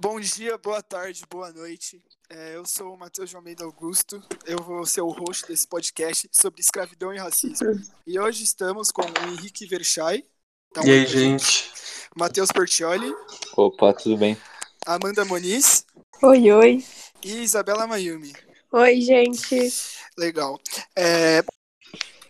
Bom dia, boa tarde, boa noite. É, eu sou o Matheus de Almeida Augusto. Eu vou ser o host desse podcast sobre escravidão e racismo. E hoje estamos com o Henrique Verchai. Então, e aí, gente? Matheus Portioli. Opa, tudo bem? Amanda Moniz. Oi, oi. E Isabela Mayumi. Oi, gente. Legal. É,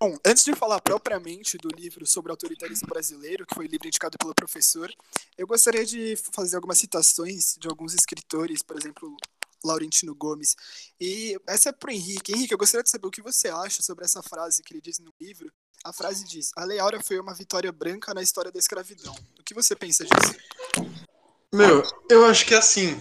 Bom, antes de falar propriamente do livro sobre autoritarismo brasileiro, que foi livro indicado pelo professor, eu gostaria de fazer algumas citações de alguns escritores, por exemplo, Laurentino Gomes. E essa é para o Henrique. Henrique, eu gostaria de saber o que você acha sobre essa frase que ele diz no livro. A frase diz: A Lei Áurea foi uma vitória branca na história da escravidão. O que você pensa disso? Meu, eu acho que assim.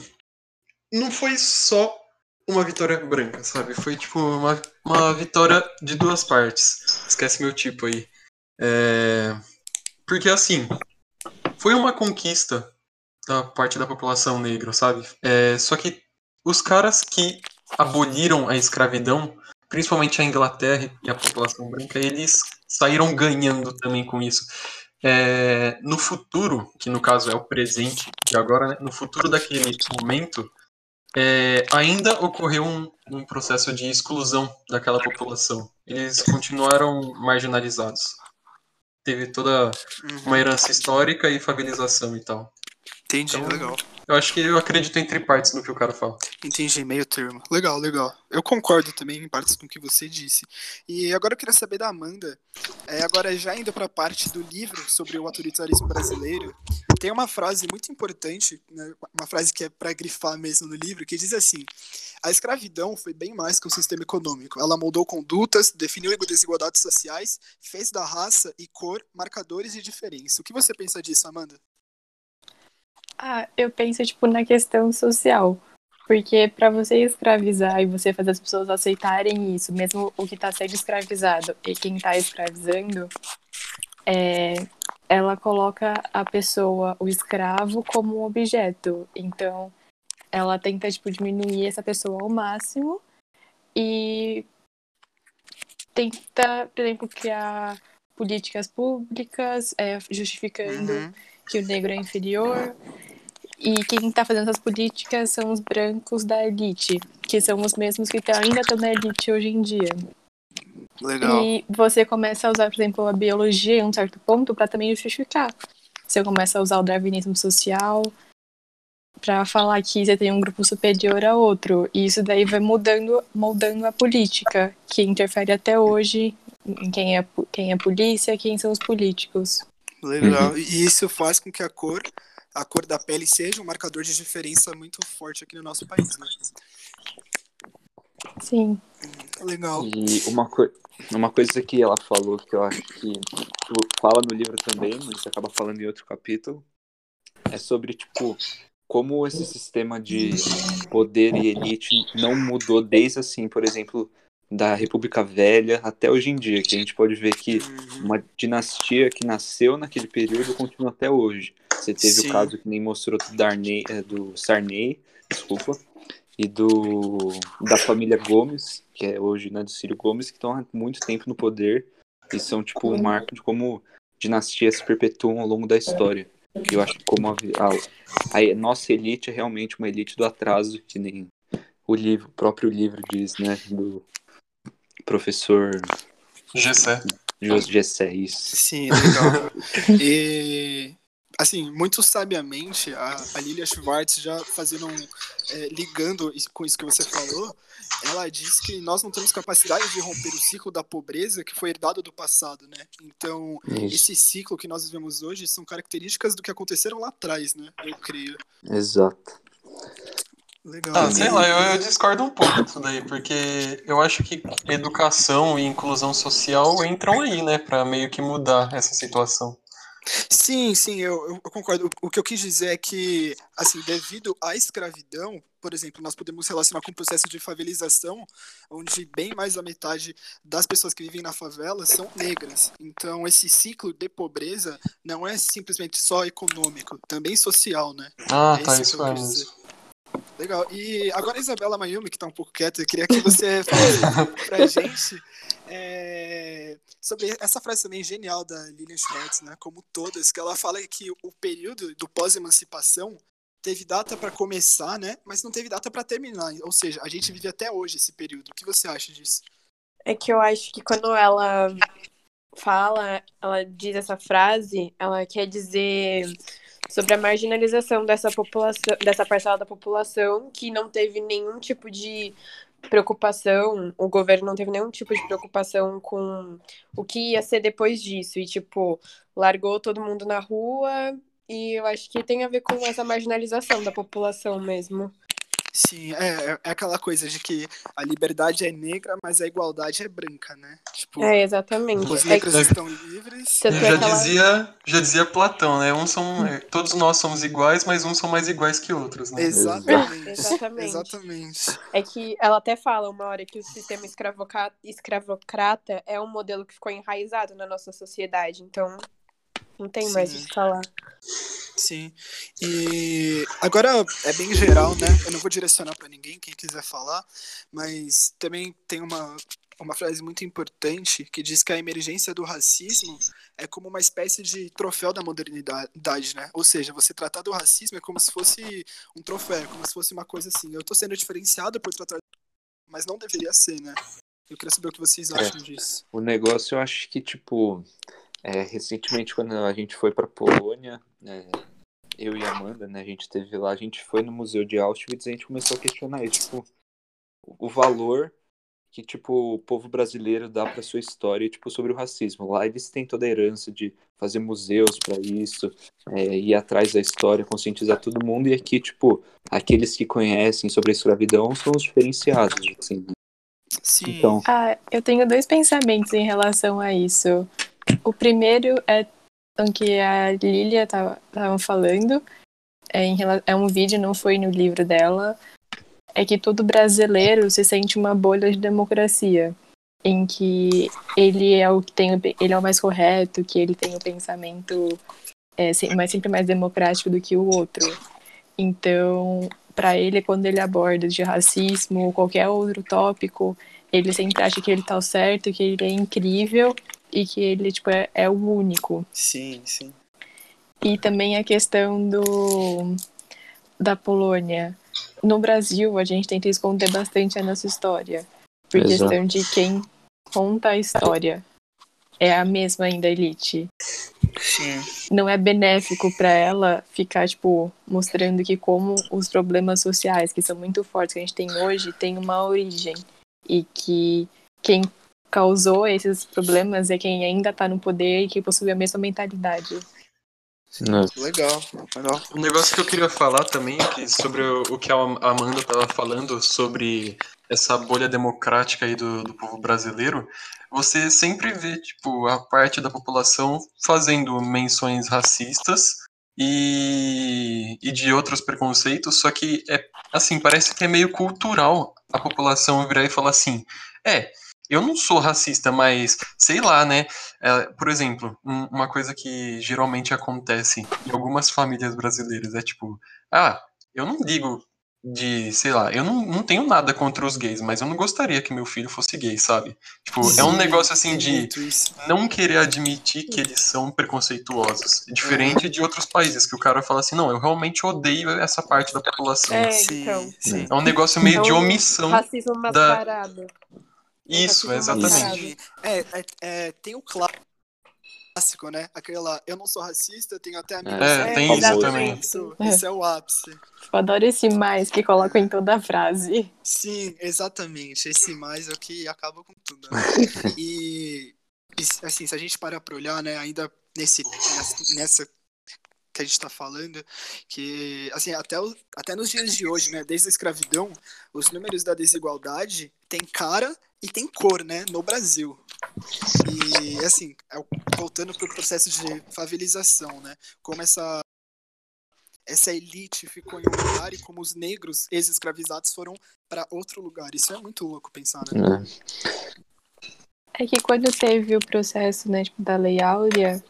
Não foi só uma vitória branca, sabe? Foi tipo uma, uma vitória de duas partes. Esquece meu tipo aí. É... Porque assim, foi uma conquista da parte da população negra, sabe? É... Só que os caras que aboliram a escravidão, principalmente a Inglaterra e a população branca, eles saíram ganhando também com isso. É... No futuro, que no caso é o presente de agora, né? no futuro daquele momento, é, ainda ocorreu um, um, processo de exclusão daquela população. Eles continuaram marginalizados. Teve toda uma uhum. herança histórica e favelização e tal. Entendi, então, legal. Eu acho que eu acredito entre partes no que o cara fala. Entendi, meio termo. Legal, legal. Eu concordo também em partes com o que você disse. E agora eu queria saber da Amanda. É, agora, já indo para a parte do livro sobre o autoritarismo brasileiro, tem uma frase muito importante, né, uma frase que é para grifar mesmo no livro, que diz assim: A escravidão foi bem mais que um sistema econômico. Ela moldou condutas, definiu desigualdades sociais, fez da raça e cor marcadores de diferença. O que você pensa disso, Amanda? Ah, eu penso, tipo, na questão social. Porque para você escravizar e você fazer as pessoas aceitarem isso, mesmo o que está sendo escravizado e quem está escravizando, é, ela coloca a pessoa, o escravo, como um objeto. Então, ela tenta, tipo, diminuir essa pessoa ao máximo e tenta, por exemplo, criar políticas públicas, é, justificando uhum. que o negro é inferior. E quem está fazendo essas políticas são os brancos da elite, que são os mesmos que ainda estão na elite hoje em dia. Legal. E você começa a usar, por exemplo, a biologia em um certo ponto para também justificar. Você começa a usar o darwinismo social para falar que você tem um grupo superior a outro. E isso daí vai mudando, moldando a política, que interfere até hoje em quem é, quem é polícia, quem são os políticos. Legal. E isso faz com que a cor, a cor da pele seja um marcador de diferença muito forte aqui no nosso país, né? Sim. Legal. E uma, co uma coisa que ela falou que eu acho que fala no livro também, mas acaba falando em outro capítulo, é sobre, tipo, como esse sistema de poder e elite não mudou desde, assim, por exemplo, da República Velha até hoje em dia, que a gente pode ver que uhum. uma dinastia que nasceu naquele período continua até hoje. Você teve Sim. o caso que nem mostrou do, Darnay, é, do Sarney, desculpa, e do da família Gomes, que é hoje né, do Ciro Gomes, que estão há muito tempo no poder e são tipo um marco de como dinastias se perpetuam ao longo da história. Eu acho que como a, a, a, nossa elite é realmente uma elite do atraso, que nem o livro, o próprio livro diz, né, do professor Gessé. Gessé, isso. Sim, legal. e assim, muito sabiamente, a, a Lilia Schwartz já fazendo um, é, ligando com isso que você falou, ela diz que nós não temos capacidade de romper o ciclo da pobreza que foi herdado do passado, né? Então, isso. esse ciclo que nós vivemos hoje são características do que aconteceram lá atrás, né? Eu creio. Exato. Legal. Ah, sei lá, eu, eu, discordo um pouco disso daí, porque eu acho que educação e inclusão social entram aí, né, para meio que mudar essa situação. Sim, sim, eu, eu, concordo. O, o que eu quis dizer é que, assim, devido à escravidão, por exemplo, nós podemos relacionar com o processo de favelização, onde bem mais da metade das pessoas que vivem na favela são negras. Então, esse ciclo de pobreza não é simplesmente só econômico, também social, né? Ah, é tá, isso é mesmo. Legal. E agora a Isabela Mayumi, que está um pouco quieta, eu queria que você falasse pra gente é, sobre essa frase também genial da Lilian Schwartz, né, como todas, que ela fala que o período do pós-emancipação teve data para começar, né? Mas não teve data para terminar. Ou seja, a gente vive até hoje esse período. O que você acha disso? É que eu acho que quando ela fala, ela diz essa frase, ela quer dizer sobre a marginalização dessa população, dessa parcela da população que não teve nenhum tipo de preocupação, o governo não teve nenhum tipo de preocupação com o que ia ser depois disso e tipo, largou todo mundo na rua e eu acho que tem a ver com essa marginalização da população mesmo. Sim, é, é aquela coisa de que a liberdade é negra, mas a igualdade é branca, né? Tipo, é, exatamente. Os negros é, estão livres. Já, aquela... dizia, já dizia Platão, né? Uns são, todos nós somos iguais, mas uns são mais iguais que outros, né? Exatamente. Exatamente. Exatamente. É que ela até fala uma hora que o sistema escravocrata é um modelo que ficou enraizado na nossa sociedade. Então, não tem Sim. mais o que falar. Sim. E agora é bem geral, né? Eu não vou direcionar para ninguém, quem quiser falar, mas também tem uma, uma frase muito importante que diz que a emergência do racismo é como uma espécie de troféu da modernidade, né? Ou seja, você tratar do racismo é como se fosse um troféu, é como se fosse uma coisa assim. Eu tô sendo diferenciado por tratar, mas não deveria ser, né? Eu queria saber o que vocês acham é, disso. O negócio, eu acho que, tipo, é, recentemente, quando a gente foi para Polônia, né, eu e a Amanda, né, a gente teve lá, a gente foi no Museu de Auschwitz e a gente começou a questionar isso, tipo, o valor que tipo o povo brasileiro dá para sua história, tipo sobre o racismo. Lá eles têm toda a herança de fazer museus para isso, é, ir atrás da história, conscientizar todo mundo. E aqui tipo aqueles que conhecem sobre a escravidão são os diferenciados, assim. Né? Sim. Então, ah, eu tenho dois pensamentos em relação a isso. O primeiro é o que a Lilia estava falando. É, em, é um vídeo, não foi no livro dela. É que todo brasileiro se sente uma bolha de democracia, em que ele é o que tem, ele é o mais correto, que ele tem o pensamento é, mas sempre mais democrático do que o outro. Então, para ele, quando ele aborda de racismo ou qualquer outro tópico, ele sempre acha que ele tá certo, que ele é incrível e que ele tipo é, é o único. Sim, sim. E também a questão do da Polônia. No Brasil, a gente tenta esconder bastante a nossa história, por Exato. questão de quem conta a história. É a mesma ainda elite. Sim. Não é benéfico para ela ficar tipo mostrando que como os problemas sociais que são muito fortes que a gente tem hoje tem uma origem e que quem causou esses problemas é quem ainda tá no poder e que possui a mesma mentalidade. Legal, legal. Um negócio que eu queria falar também, que sobre o que a Amanda estava falando sobre essa bolha democrática aí do, do povo brasileiro, você sempre vê, tipo, a parte da população fazendo menções racistas e, e de outros preconceitos, só que é assim, parece que é meio cultural a população virar e falar assim, é, eu não sou racista, mas sei lá, né? É, por exemplo, um, uma coisa que geralmente acontece em algumas famílias brasileiras é tipo, ah, eu não digo de, sei lá, eu não, não tenho nada contra os gays, mas eu não gostaria que meu filho fosse gay, sabe? Tipo, Sim, é um negócio assim de não querer admitir que eles são preconceituosos. Diferente de outros países, que o cara fala assim, não, eu realmente odeio essa parte da população. É, então. É um negócio meio então, de omissão. Racismo mascarado. Da... Isso, exatamente. É, é, é, tem o clássico, né? Aquela, eu não sou racista, tenho até amigos. É, tem isso também. Isso, isso é o ápice. Eu adoro esse mais que coloca em toda a frase. Sim, exatamente. Esse mais é o que acaba com tudo. Né? e, e, assim, se a gente parar pra olhar, né, ainda nesse, nessa que a gente está falando, que assim até, o, até nos dias de hoje, né, desde a escravidão, os números da desigualdade têm cara e tem cor, né, no Brasil. E assim, é voltando para o processo de favelização, né, como essa essa elite ficou em um lugar e como os negros ex-escravizados foram para outro lugar. Isso é muito louco pensar, né? É. é que quando teve o processo, né, tipo, da Lei Áurea,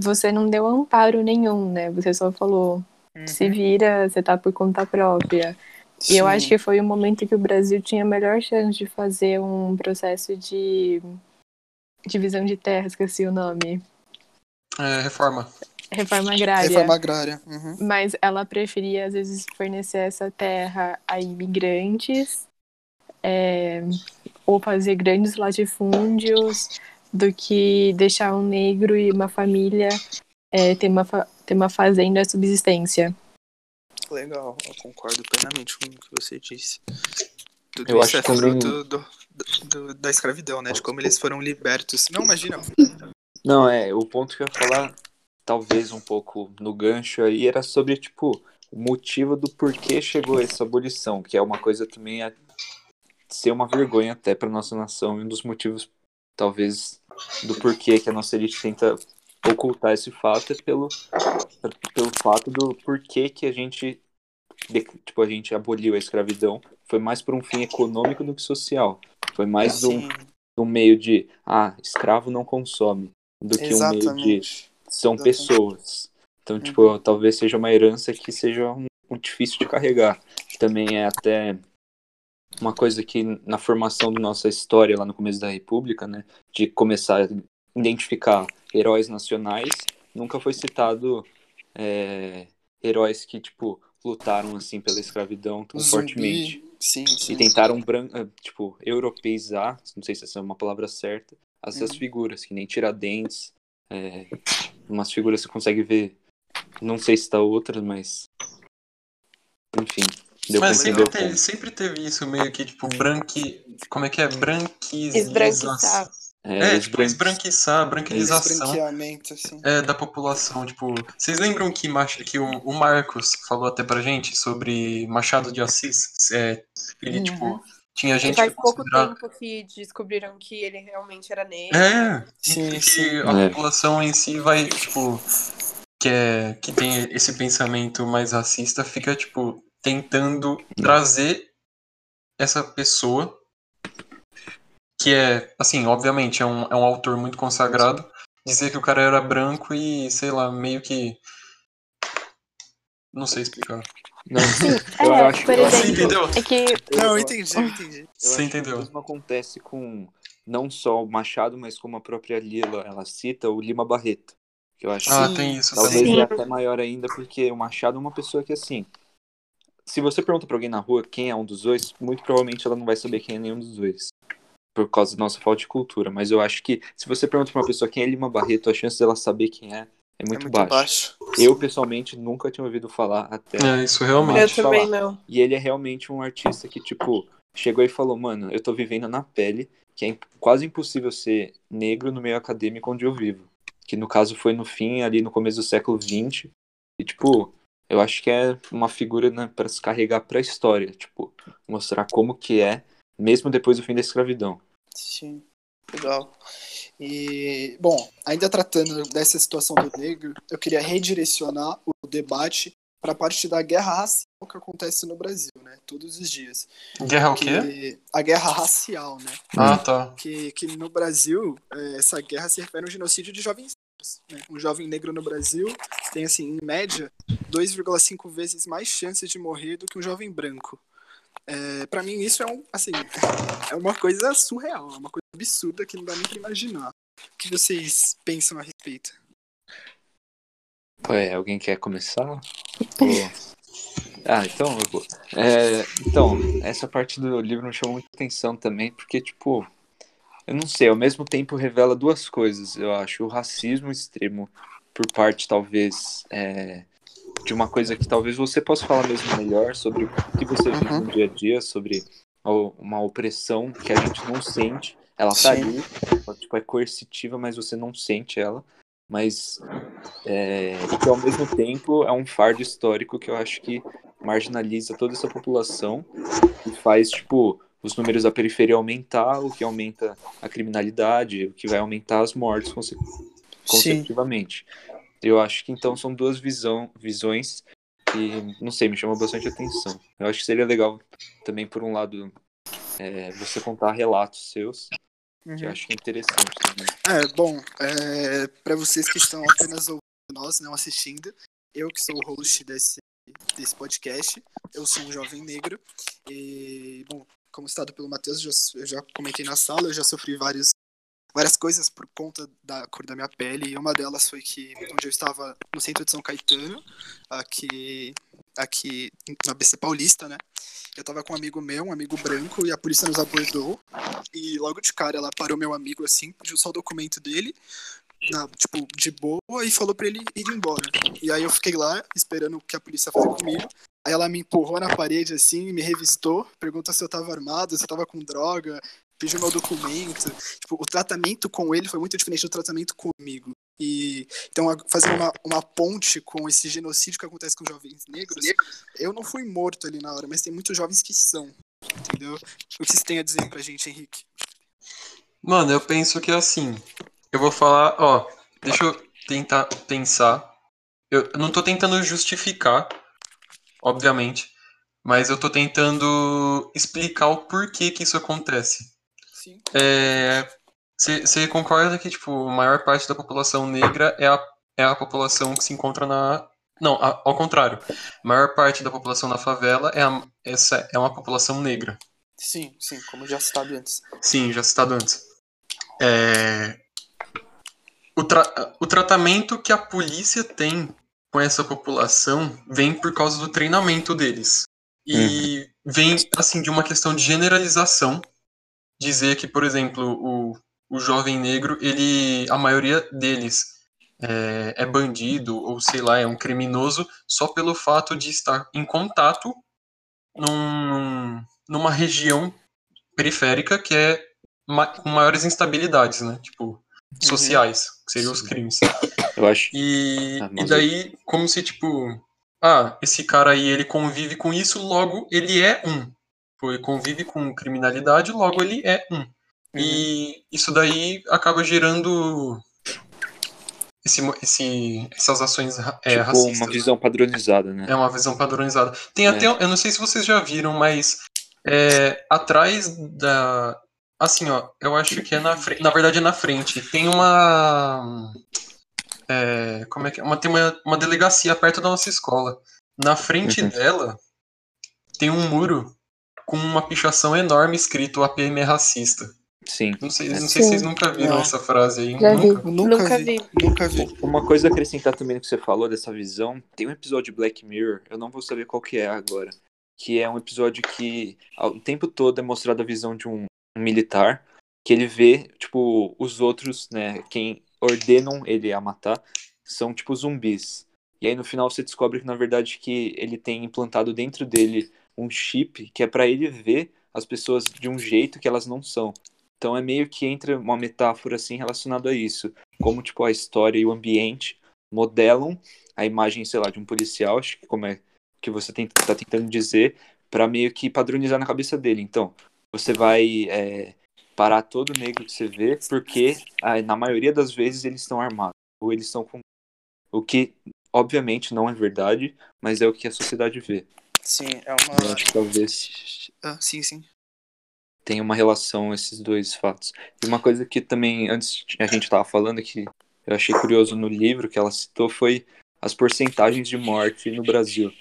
você não deu amparo nenhum, né? Você só falou, uhum. se vira, você tá por conta própria. Sim. E eu acho que foi o momento que o Brasil tinha a melhor chance de fazer um processo de divisão de terras, esqueci o nome. É, reforma. reforma agrária. Reforma agrária. Uhum. Mas ela preferia, às vezes, fornecer essa terra a imigrantes é, ou fazer grandes latifúndios do que deixar um negro e uma família é, ter, uma fa- ter uma fazenda à subsistência. Legal, eu concordo plenamente com o que você disse. Tudo Eu isso acho é fruto do, do- da escravidão, né? De como eles foram libertos. Não, imagina. Não, é, o ponto que eu ia falar, talvez um pouco no gancho aí, era sobre, tipo, o motivo do porquê chegou essa abolição, que é uma coisa também a ser uma vergonha até para nossa nação, e um dos motivos, talvez, do porquê que a nossa elite tenta ocultar esse fato é pelo, pelo fato do porquê que a gente, tipo, a gente aboliu a escravidão, foi mais por um fim econômico do que social. Foi mais de um, um meio de, ah, escravo não consome, do que um meio de exatamente. são Exatamente. pessoas. Então, tipo, talvez seja uma herança que seja um, um difícil de carregar. Também é até uma coisa que na formação da nossa história lá no começo da República, né, de começar a identificar heróis nacionais, nunca foi citado é, heróis que, tipo, lutaram, assim, pela escravidão tão Zumbi. fortemente. Sim, sim. E tentaram, bran... eh, tipo, europeizar, não sei se essa é uma palavra certa, essas Uhum. figuras, que nem Tiradentes, é, umas figuras que você consegue ver, não sei se tá outras, mas, enfim, deu Mas pra entender sempre o teve, sempre teve isso, meio que, tipo, branqui... Como é que é? Branquização. É, É, tipo, esbranquiçar, branquilização assim. é, da população. Tipo, vocês lembram que, que o, o Marcos falou até pra gente sobre Machado de Assis? É, ele, Uhum. tipo, tinha E gente faz que pouco considerava... tempo que descobriram que ele realmente era negro. É, Sim, e que sim. a É. população em si vai, tipo, que, é, que tem esse pensamento mais racista, fica, tipo, tentando trazer essa pessoa, que é, assim, obviamente, é um, é um autor muito consagrado, dizer que o cara era branco e, sei lá, meio que. Não sei explicar. Não, É, eu acho por que Você entendeu? é que Não, eu entendi, eu entendi. Eu Você acho que entendeu? O mesmo acontece com não só o Machado, mas como a própria Lila, ela cita o Lima Barreto, que eu acho Ah, Sim, tem isso Talvez também. é até maior ainda, porque o Machado é uma pessoa que, assim, se você pergunta pra alguém na rua quem é um dos dois, muito provavelmente ela não vai saber quem é nenhum dos dois. Por causa da nossa falta de cultura. Mas eu acho que, se você pergunta pra uma pessoa quem é Lima Barreto, a chance dela saber quem é é muito, é muito baixa. baixo. Eu, pessoalmente, nunca tinha ouvido falar até. É, isso realmente. Eu também falar. não. E ele é realmente um artista que, tipo, chegou e falou: Mano, eu tô vivendo na pele, que é quase impossível ser negro no meio acadêmico onde eu vivo. Que no caso foi no fim, ali no começo do século XX. E, tipo, eu acho que é uma figura né, para se carregar pra história. Tipo, mostrar como que é, mesmo depois do fim da escravidão. Sim, legal. E, bom, ainda tratando dessa situação do negro, eu queria redirecionar o debate para a parte da guerra racial que acontece no Brasil, né? Todos os dias. Guerra o quê? A guerra racial, né? Ah, tá. Que, que no Brasil, eh, essa guerra se refere ao genocídio de jovens negros. Né? Um jovem negro no Brasil tem, assim, em média, 2,5 vezes mais chances de morrer do que um jovem branco. É, para mim, isso é um, assim, é uma coisa surreal, é uma coisa absurda que não dá nem pra imaginar. O que vocês pensam a respeito? Ué, alguém quer começar? Ah, então eu vou. É, então, essa parte do livro me chamou muita atenção também, porque, tipo, eu não sei, ao mesmo tempo revela duas coisas, eu acho. O racismo extremo, por parte, talvez, é, de uma coisa que talvez você possa falar mesmo melhor sobre o que você vive Uhum. no dia a dia, sobre uma opressão que a gente não sente. Ela tá Sim. ali, tipo, é coercitiva, mas você não sente ela. Mas é, que ao mesmo tempo é um fardo histórico que eu acho que marginaliza toda essa população e faz, tipo, os números da periferia aumentar, o que aumenta a criminalidade, o que vai aumentar as mortes conse- consecutivamente. Eu acho que então são duas visão, visões que, não sei, me chamam bastante atenção. Eu acho que seria legal também, por um lado, é, você contar relatos seus, que eu acho que é interessante também. É, bom, é, para vocês que estão apenas ouvindo nós, não assistindo, eu que sou o host desse, desse podcast, eu sou um jovem negro e, bom, como citado pelo Matheus, eu já, eu já comentei na sala, eu já sofri vários várias coisas por conta da cor da minha pele. E uma delas foi que onde eu estava no centro de São Caetano, aqui, aqui na BC Paulista, né? Eu tava com um amigo meu, um amigo branco, e a polícia nos abordou. E logo de cara ela parou meu amigo assim, pediu só o documento dele, na, tipo, de boa, e falou pra ele ir embora. E aí eu fiquei lá, esperando o que a polícia fazer comigo. Aí ela me empurrou na parede assim, me revistou, perguntou se eu tava armado, se eu tava com droga, pediu meu documento. Tipo, o tratamento com ele foi muito diferente do tratamento comigo. E então, fazendo uma, uma ponte com esse genocídio que acontece com jovens negros, eu não fui morto ali na hora, mas tem muitos jovens que são. Entendeu? O que você tem a dizer pra gente, Henrique? Mano, eu penso que assim. Eu vou falar, ó, deixa eu tentar pensar. Eu não tô tentando justificar, obviamente, mas eu tô tentando explicar o porquê que isso acontece. Sim. Você concorda que, tipo, a maior parte da população negra é a, é a população que se encontra na. Não, a, ao contrário. A maior parte da população na favela é, a, essa é uma população negra. Sim, sim, como já citado antes. Sim, já citado antes. É, o, tra o tratamento que a polícia tem com essa população vem por causa do treinamento deles. E vem, assim, de uma questão de generalização. Dizer que, por exemplo, o, o jovem negro, ele, a maioria deles é, é bandido ou sei lá, é um criminoso só pelo fato de estar em contato num, numa região periférica que é ma com maiores instabilidades, né? Tipo, sociais, que seriam os crimes. Eu acho. E, Ah, e daí, como se, tipo, ah, esse cara aí, ele convive com isso, logo ele é um. Ele convive com criminalidade, logo ele é um. E isso daí acaba gerando esse, esse, essas ações é, tipo, racistas. uma visão padronizada, né? É uma visão padronizada. Tem É. até, eu não sei se vocês já viram, mas é, atrás da. Assim, ó, eu acho que é na frente. Na verdade, é na frente. Tem uma. é, como é que é? Uma, tem uma, uma delegacia perto da nossa escola. Na frente Uhum. dela tem um muro com uma pichação enorme escrito APM é racista. Sim. Não sei, É. não sei se vocês Sim. nunca viram Não. essa frase aí. Já vi. nunca. Nunca, Nunca vi, vi. Nunca vi. Uma coisa a acrescentar também no que você falou dessa visão, tem um episódio de Black Mirror, eu não vou saber qual que é agora, que é um episódio que o tempo todo é mostrada a visão de um, um militar, que ele vê, tipo, os outros, né, quem ordenam ele a matar, são tipo zumbis. E aí no final você descobre que na verdade que ele tem implantado dentro dele um chip que é pra ele ver as pessoas de um jeito que elas não são. Então é meio que entra uma metáfora assim relacionada a isso, como tipo a história e o ambiente modelam a imagem, sei lá, de um policial, acho que como é que você tem, tá tentando dizer, pra meio que padronizar na cabeça dele. Então, você vai é, parar todo negro que você vê, porque na maioria das vezes eles estão armados, ou eles estão com. O que, obviamente, não é verdade, mas é o que a sociedade vê. Sim, é Eu uma. acho que talvez Ah, sim, sim. tenha uma relação esses dois fatos. E uma coisa que também, antes a gente estava falando, que eu achei curioso no livro que ela citou, foi as porcentagens de morte no Brasil.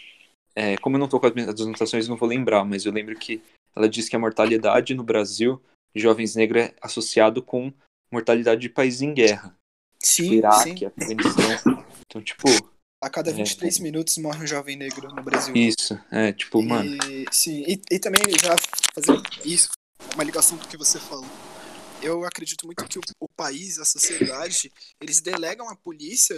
É, como eu não estou com as minhas anotações, eu não vou lembrar, mas eu lembro que ela disse que a mortalidade no Brasil de jovens negros é associado com mortalidade de países em guerra. Sim, Iraque, sim. Afeganistão. Então, tipo, A cada É. 23 minutos morre um jovem negro no Brasil. isso. É, tipo, mano. E, sim, e, e também já fazer isso, uma ligação com o que você falou. Eu acredito muito que o, o país, a sociedade, eles delegam à polícia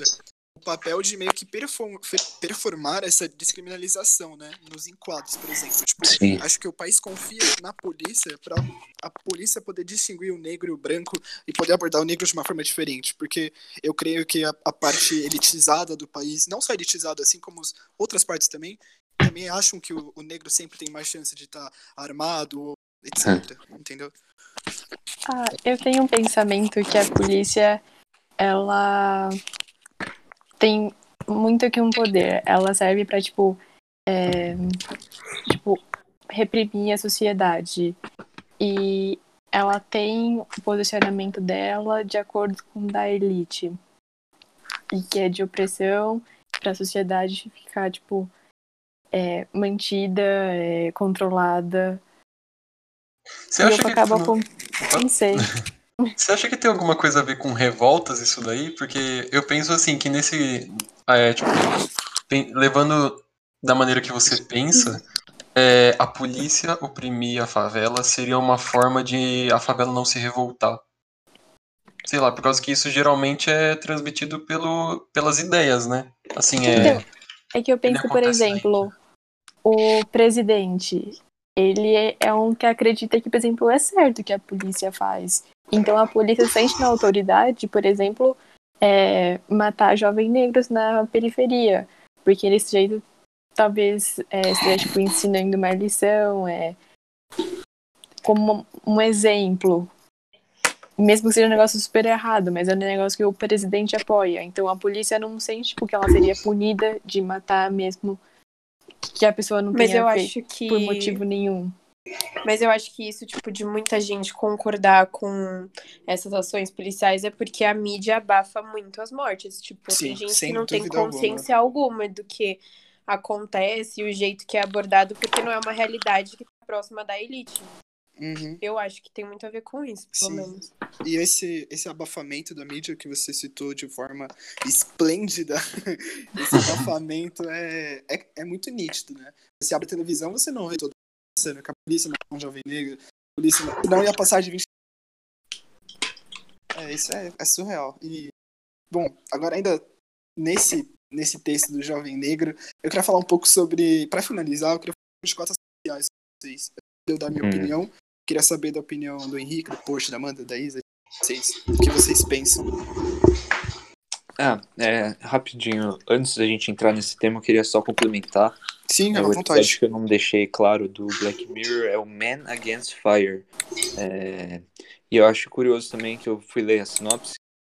o papel de meio que perform- performar essa descriminalização, né? Nos enquadros, por exemplo. Tipo, Sim. acho que o país confia na polícia para a polícia poder distinguir o negro e o branco e poder abordar o negro de uma forma diferente. Porque eu creio que a, a parte elitizada do país, não só elitizada, assim como as outras partes também, também acham que o, o negro sempre tem mais chance de estar armado, etc. Entendeu? Ah, eu tenho um pensamento que a polícia, ela tem muito que um poder. Ela serve pra, tipo, é, tipo, reprimir a sociedade. E ela tem o posicionamento dela de acordo com o da elite. E que é de opressão pra sociedade ficar, tipo, é, mantida, é, controlada. Você e acha isso que acaba tipo, com. Não sei. Você acha que tem alguma coisa a ver com revoltas isso daí? Porque eu penso assim, que nesse. É, tipo, levando da maneira que você pensa, é, a polícia oprimir a favela seria uma forma de a favela não se revoltar. Sei lá, por causa que isso geralmente é transmitido pelo, pelas ideias, né? Assim, é. Então, É que eu penso, por exemplo, o presidente, ele é- é um que acredita que, por exemplo, é certo o que a polícia faz. Então a polícia sente na autoridade, por exemplo, é, matar jovens negros na periferia. Porque desse jeito talvez é, esteja tipo, ensinando uma lição, é, como um exemplo. Mesmo que seja um negócio super errado, mas é um negócio que o presidente apoia. Então a polícia não sente tipo, que ela seria punida de matar mesmo que a pessoa não Mas tenha feito acho que. por motivo nenhum. Mas eu acho que isso, tipo, de muita gente concordar com essas ações policiais é porque a mídia abafa muito as mortes. Tipo, Sim, tem gente que não tem dúvida alguma. consciência alguma. do que acontece e o jeito que é abordado, porque não é uma realidade que tá próxima da elite. Uhum. Eu acho que tem muito a ver com isso, pelo Sim. menos. E esse, esse abafamento da mídia que você citou de forma esplêndida, esse abafamento é, é, é muito nítido, né? Você abre a televisão, você não vê todo mundo que a polícia matou um jovem negro, a polícia não ia passar de 20. É, isso é, é surreal. E, bom, agora ainda nesse, nesse texto do jovem negro, eu queria falar um pouco sobre, para finalizar, eu queria falar de cotas sociais com vocês. Eu dar minha Hum. opinião, queria saber da opinião do Henrique, do Porsche, da Amanda, da Isa, vocês, o que vocês pensam? Ah, é, rapidinho, antes da gente entrar nesse tema, eu queria só complementar. Sim, É, à vontade. episódio que eu não deixei claro do Black Mirror é o Man Against Fire. É, e eu acho curioso também que eu fui ler a sinopse,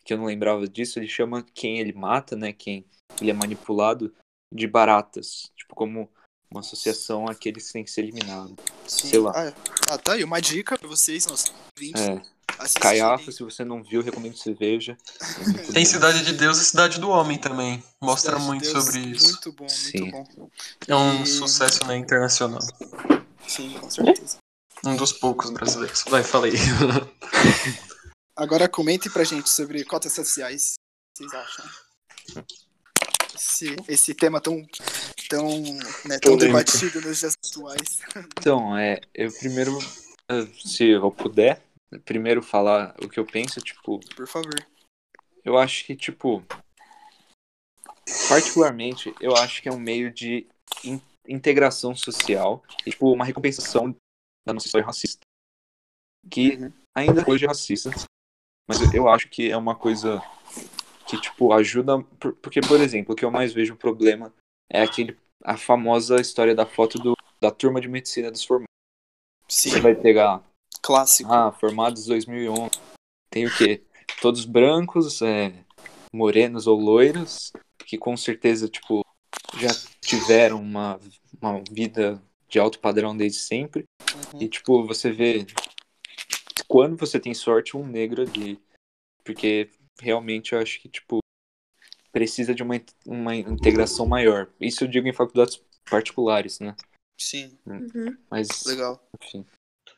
que eu não lembrava disso, ele chama quem ele mata, né, quem ele é manipulado, de baratas. Tipo, como uma associação àqueles que têm que ser eliminados. Sim. sei lá. Ah, ah, tá aí uma dica pra vocês, nossos ouvintes, É, assistirem. Caiafa, se você não viu, recomendo que você veja. É Tem bom. Cidade de Deus e Cidade do Homem também. Mostra Cidade de muito Deus, sobre isso. Muito bom, muito Sim. bom. É um E- sucesso né, internacional. Sim, com certeza. Um dos poucos brasileiros. Vai, falei. Agora comentem pra gente sobre cotas sociais. O que vocês acham? Esse, esse tema tão, tão, né, tão debatido nos dias atuais. Então, é, eu primeiro, eh, se eu puder, primeiro falar o que eu penso, tipo, Por favor. eu acho que, tipo, particularmente, eu acho que é um meio de in- integração social e, tipo, uma recompensação da nossa história racista. Que Uhum. ainda hoje é racista, mas eu- acho que é uma coisa que, tipo, ajuda, por- porque, por exemplo, o que eu mais vejo problema é aquele, a famosa história da foto do, da turma de medicina dos formados. Sim, Você vai pegar clássico. ah, formados 2011. Tem o quê? Todos brancos, é, morenos ou loiros, que com certeza, tipo, já tiveram uma, uma vida de alto padrão desde sempre. Uhum. E, tipo, você vê quando você tem sorte, um negro ali. Porque realmente eu acho que, tipo, precisa de uma, uma integração maior. Isso eu digo em faculdades particulares, né? Sim, Uhum. Mas, legal. enfim.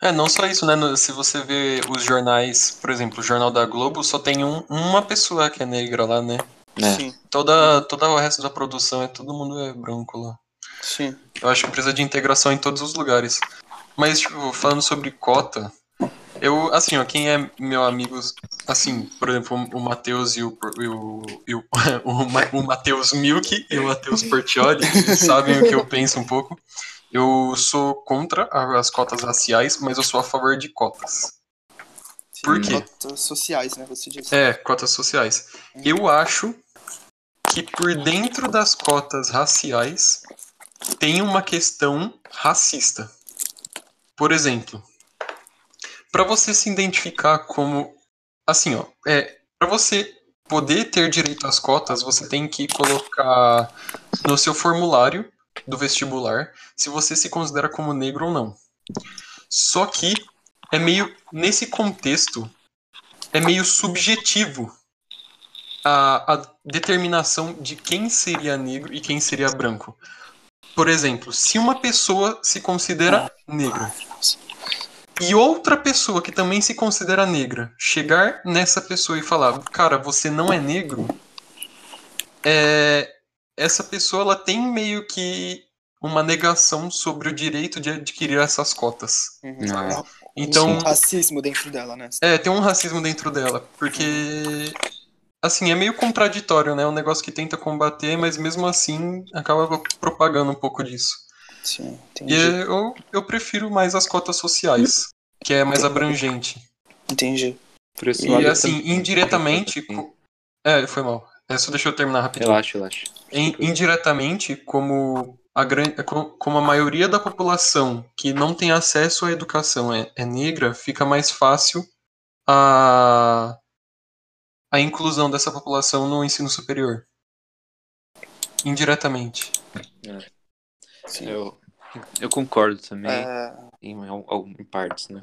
É, não só isso, né? Se você vê os jornais, por exemplo, o Jornal da Globo, só tem um- uma pessoa que é negra lá, né? É. Sim, Toda, todo o resto da produção é todo mundo é branco lá. sim. Eu acho que precisa de integração em todos os lugares. Mas, tipo, falando sobre cota, eu, assim, ó, quem é meu amigo, assim, por exemplo, o Matheus e o, e o, e o, o, o Matheus Milk e o Matheus Portioli sabem o que eu penso um pouco. Eu sou contra as cotas raciais, mas eu sou a favor de cotas. Sim, Por quê? Cotas sociais, né? Você disse. É, cotas sociais. Eu acho que por dentro das cotas raciais tem uma questão racista. Por exemplo, para você se identificar como assim, ó, é, para você poder ter direito às cotas, você tem que colocar no seu formulário do vestibular se você se considera como negro ou não. Só que é meio nesse contexto é meio subjetivo a, a determinação de quem seria negro e quem seria branco. Por exemplo, se uma pessoa se considera negra e outra pessoa que também se considera negra chegar nessa pessoa e falar, cara, você não é negro, é, essa pessoa ela tem meio que uma negação sobre o direito de adquirir essas cotas. Uhum. Ah, Então, Um racismo dentro dela, né? é, tem um racismo dentro dela, porque assim, é meio contraditório, né? É um negócio que tenta combater, mas mesmo assim acaba propagando um pouco disso. Sim, E entendi. eu, eu prefiro mais as cotas sociais, que é mais abrangente. Entendi. E assim, indiretamente. Sim. co- É, foi mal. É, só deixa eu terminar rapidinho. Relaxa, relaxa. In- indiretamente, como a, gran... co- como a maioria da população que não tem acesso à educação é, é negra, fica mais fácil a... a inclusão dessa população no ensino superior. Indiretamente. Sim. Eu, eu concordo também, É, em, em, em partes, né?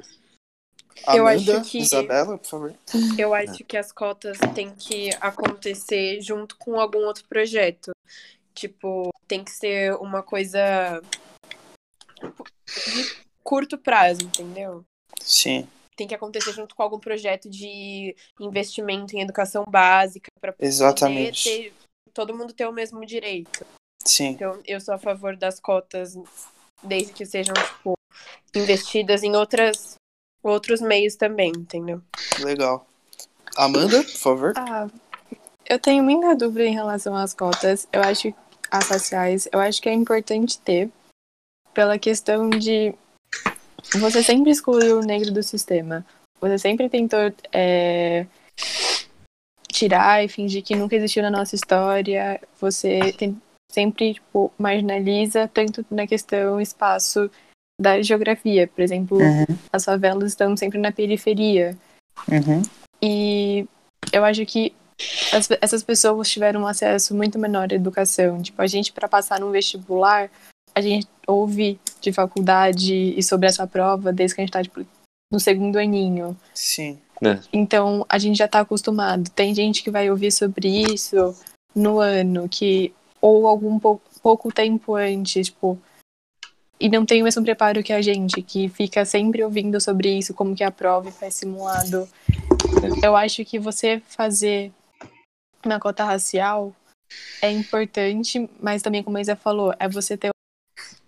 Eu Amanda, acho que- Isabela, por favor. Eu acho que as cotas têm que acontecer junto com algum outro projeto. Tipo, tem que ser uma coisa de curto prazo, entendeu? Sim, Tem que acontecer junto com algum projeto de investimento em educação básica para poder exatamente. ter, todo mundo ter o mesmo direito. Sim, Então, eu sou a favor das cotas, desde que sejam, tipo, investidas em outras, outros meios também, entendeu? legal. Amanda, por favor. Ah, eu tenho muita dúvida em relação às cotas. Eu acho as raciais, eu acho que é importante ter pela questão de você sempre excluiu o negro do sistema. Você sempre tentou é, tirar e fingir que nunca existiu na nossa história. Você tem- sempre tipo, marginaliza tanto na questão espaço da geografia. Por exemplo, as favelas estão sempre na periferia. Uhum. E eu acho que as- essas pessoas tiveram um acesso muito menor à educação. Tipo, a gente, para passar no vestibular, a gente ouve de faculdade e sobre essa prova desde que a gente tá, tipo, no segundo aninho. Sim, Então, a gente já tá acostumado. Tem gente que vai ouvir sobre isso no ano, que ou algum pou- pouco tempo antes, tipo, e não tem o mesmo preparo que a gente, que fica sempre ouvindo sobre isso, como que a prova faz simulado. Eu acho que você fazer uma cota racial é importante, mas também, como a Isa falou, é você ter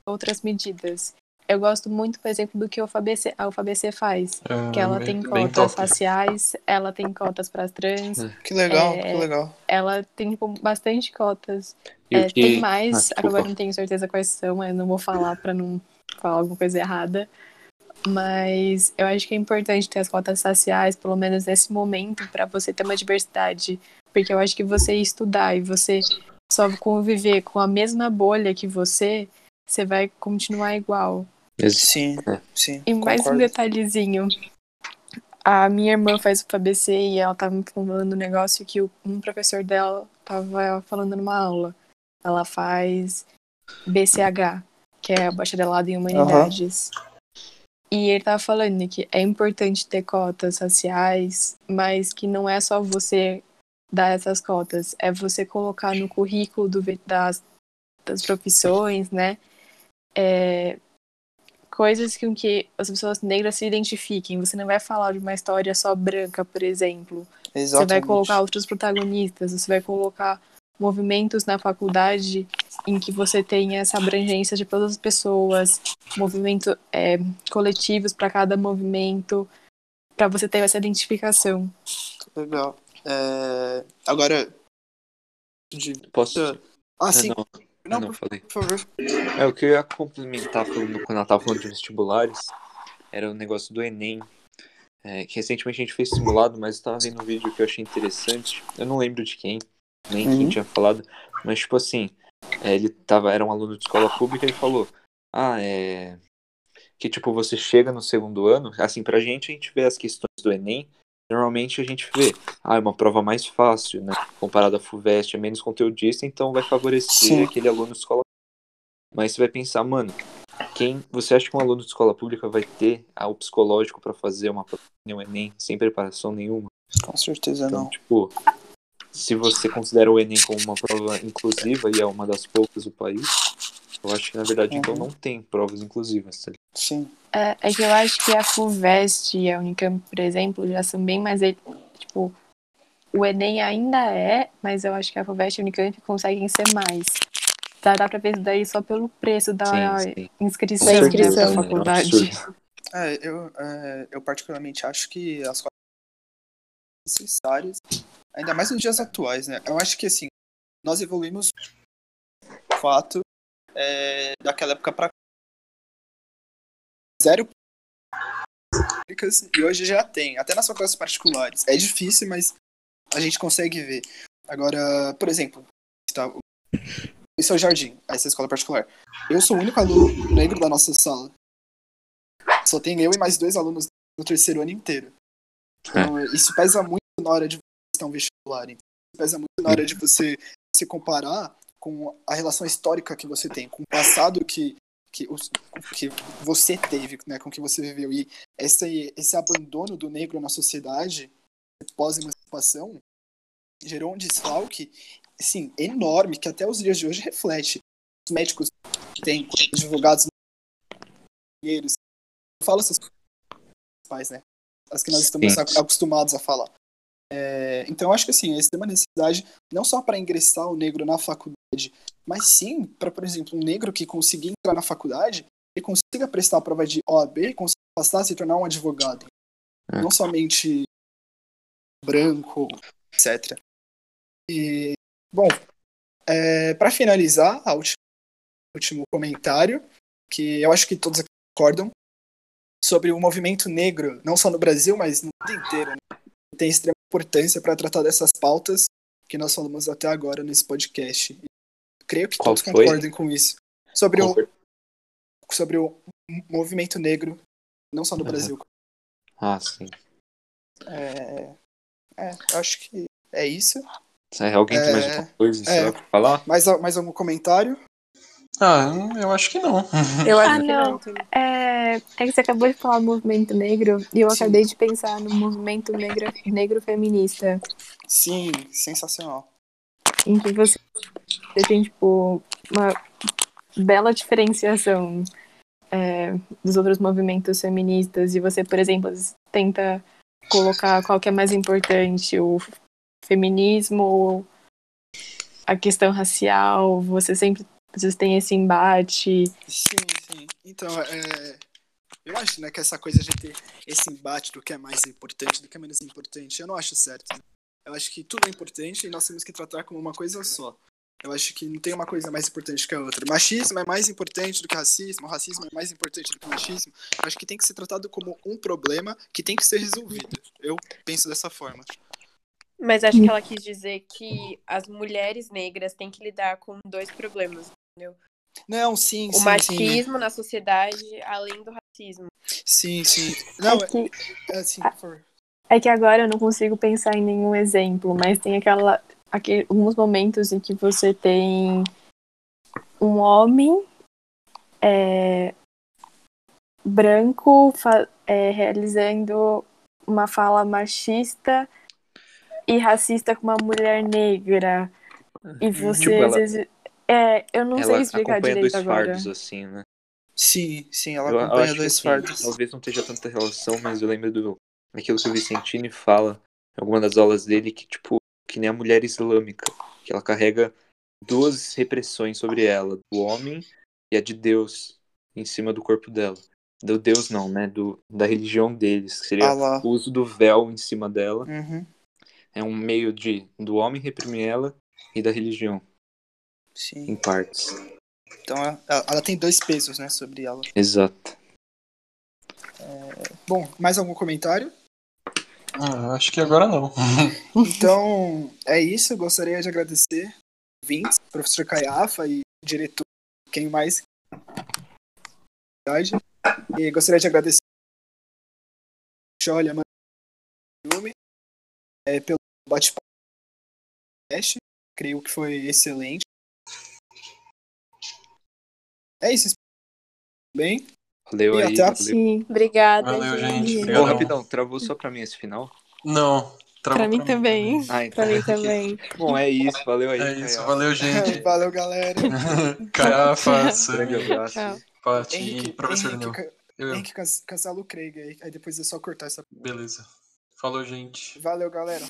outras medidas. Eu gosto muito, por exemplo, do que a UFABC, a UFABC faz É, que ela tem cotas top. raciais, ela tem cotas para trans, que legal, É, que legal. ela tem tipo, bastante cotas. E É, que... Tem mais, Ah, agora não tenho certeza quais são, eu não vou falar para não falar alguma coisa errada. Mas eu acho que é importante ter as cotas raciais, pelo menos nesse momento, para você ter uma diversidade. Porque eu acho que você estudar e você só conviver com a mesma bolha que você, você vai continuar igual. Sim, É. sim. E mais um concordo. detalhezinho. A minha irmã faz o FABC e ela tava me falando um negócio que um professor dela tava falando numa aula. Ela faz BCH, que é bacharelado em humanidades. E ele tava falando que é importante ter cotas raciais, mas que não é só você dar essas cotas, é você colocar no currículo do das, das profissões, né? É, coisas com que as pessoas negras se identifiquem. Você não vai falar de uma história só branca, por exemplo. Você Exatamente. vai colocar outros protagonistas, você vai colocar movimentos na faculdade em que você tenha essa abrangência de todas as pessoas, movimentos é, coletivos para cada movimento, para você ter essa identificação. Legal. É, Agora. De... Posso? Ah, Ah, sim. não, Não, não, por, falei. por favor. É, o que eu ia complementar falando, quando ela tava falando de vestibulares era o negócio do Enem. É, que recentemente a gente fez simulado, mas eu tava vendo um vídeo que eu achei interessante. Eu não lembro de quem, nem quem Uhum. tinha falado, mas tipo assim, é, ele tava, era um aluno de escola pública e falou: Ah, é. Que tipo, você chega no segundo ano, assim, pra gente a gente vê as questões do Enem, normalmente a gente vê, ah, é uma prova mais fácil, né? Comparado à FUVEST, é menos conteudista, então vai favorecer Sim. aquele aluno de escola mas você vai pensar, mano, quem você acha que um aluno de escola pública vai ter ah, o psicológico pra fazer uma prova no Enem sem preparação nenhuma? Com certeza Então, não. tipo, se você considera o Enem como uma prova inclusiva e é uma das poucas do país, Eu acho que, na verdade, então Uhum. não tem provas inclusivas. Tá? ligado? Sim. É, é que eu acho que a FUVEST e a Unicamp, por exemplo, já são bem mais. Tipo, o Enem ainda é, mas eu acho que a FUVEST e a Unicamp conseguem ser mais. Dá, dá pra ver isso daí só pelo preço da Sim, sim. inscrição, Da inscrição. da É faculdade. É, eu, é, eu particularmente acho que as coisas são necessárias, ainda mais nos dias atuais, né? Eu acho que, assim, nós evoluímos o fato é, daquela época pra zero e hoje já tem, até nas faculdades particulares. É difícil, mas a gente consegue ver. Agora, por exemplo, tá, esse é o Jardim, essa é escola particular. Eu sou o único aluno negro da nossa sala. Só tem eu e mais dois alunos no terceiro ano inteiro. Então, isso pesa muito na hora de você estar um vestibular. Então, isso pesa muito na hora de você se comparar com a relação histórica que você tem, com o passado que, que, os- que você teve, né, com que você viveu. E esse, esse abandono do negro na sociedade, pós-emancipação, gerou um desfalque, assim, enorme, que até os dias de hoje reflete. Os médicos têm, advogados, engenheiros, eu falo essas coisas né? As que nós estamos Sim. ac- acostumados a falar. É, então, eu acho que assim, existe uma necessidade não só para ingressar o negro na faculdade, mas sim para, por exemplo, um negro que conseguir entrar na faculdade e consiga prestar a prova de OAB e consiga passar a se tornar um advogado. É. Não somente branco, etc. E, bom, para finalizar, a última, último comentário, que eu acho que todos aqui concordam, sobre o movimento negro, não só no Brasil, mas no mundo inteiro. Né? Tem extrema importância para tratar dessas pautas que nós falamos até agora nesse podcast. Creio que Qual todos foi? concordem com isso. Sobre o, sobre o movimento negro, não só no Aham. Brasil. Ah, sim. É, é, acho que é isso. É, alguém tem mais É, alguma coisa é. pra falar? Mais, mais algum comentário? Ah, eu acho que não. Eu acho Ah, que não. não. É, é que você acabou de falar movimento negro e eu Sim. acabei de pensar no movimento negro, negro feminista, Sim, sensacional. em que você, você tem, tipo, uma bela diferenciação é, dos outros movimentos feministas e você, por exemplo, tenta colocar qual que é mais importante, o feminismo ou a questão racial, você sempre vocês têm esse embate. Sim, sim. Então, é, eu acho né, que essa coisa de ter esse embate do que é mais importante, do que é menos importante, eu não acho certo. Eu acho que tudo é importante e nós temos que tratar como uma coisa só. Eu acho que não tem uma coisa mais importante que a outra. Machismo é mais importante do que racismo, racismo é mais importante do que machismo. Eu acho que tem que ser tratado como um problema que tem que ser resolvido. Eu penso dessa forma. Mas acho que ela quis dizer que as mulheres negras têm que lidar com dois problemas. Não, sim, O sim, sim. machismo na sociedade, além do racismo. Sim, sim. Não, é, que, é, assim, por favor. é que agora eu não consigo pensar em nenhum exemplo, mas tem aquela aquele, alguns momentos em que você tem um homem é, branco fa- é, realizando uma fala machista e racista com uma mulher negra. E você, Tipo, ela- às vezes. É, eu não sei Ela explicar acompanha direito dois agora. fardos, assim, né? Sim, sim, ela Eu, eu acompanha que dois assim, fardos. talvez não tenha tanta relação, mas eu lembro do aquilo que o Vicentini fala em alguma das aulas dele, que tipo, que nem a mulher islâmica, que ela carrega duas repressões sobre ela, do homem e a de Deus em cima do corpo dela. Do Deus não, né? Do, da religião deles, que seria Allah. o uso do véu em cima dela. Uhum. É um meio de do homem reprimir ela e da religião, Sim. em partes. Então ela, ela tem dois pesos, né, sobre ela. Exato. Bom, mais algum comentário? Ah, acho que agora não. Então, é isso. Gostaria de agradecer ouvintes, professor Caiafa e diretor, quem mais. E gostaria de agradecer olha, mano, é, pelo bate-papo. Creio que foi excelente. É isso. Bem, Valeu E aí. até valeu. Sim. Obrigada, Valeu, gente. Ô, Obrigadão. rapidão, travou só pra mim esse final? Não. Travou Pra mim também. Ah, então. Pra mim também. Bom, é isso. Valeu aí. É isso, Caio. valeu, gente. Valeu, galera. Caiafa, Grande Sami, abraço. E professor Henrique, Nil. Eu, Henrique can- cancela o Craig aí, aí depois é só cortar essa. beleza. Falou, gente. Valeu, galera.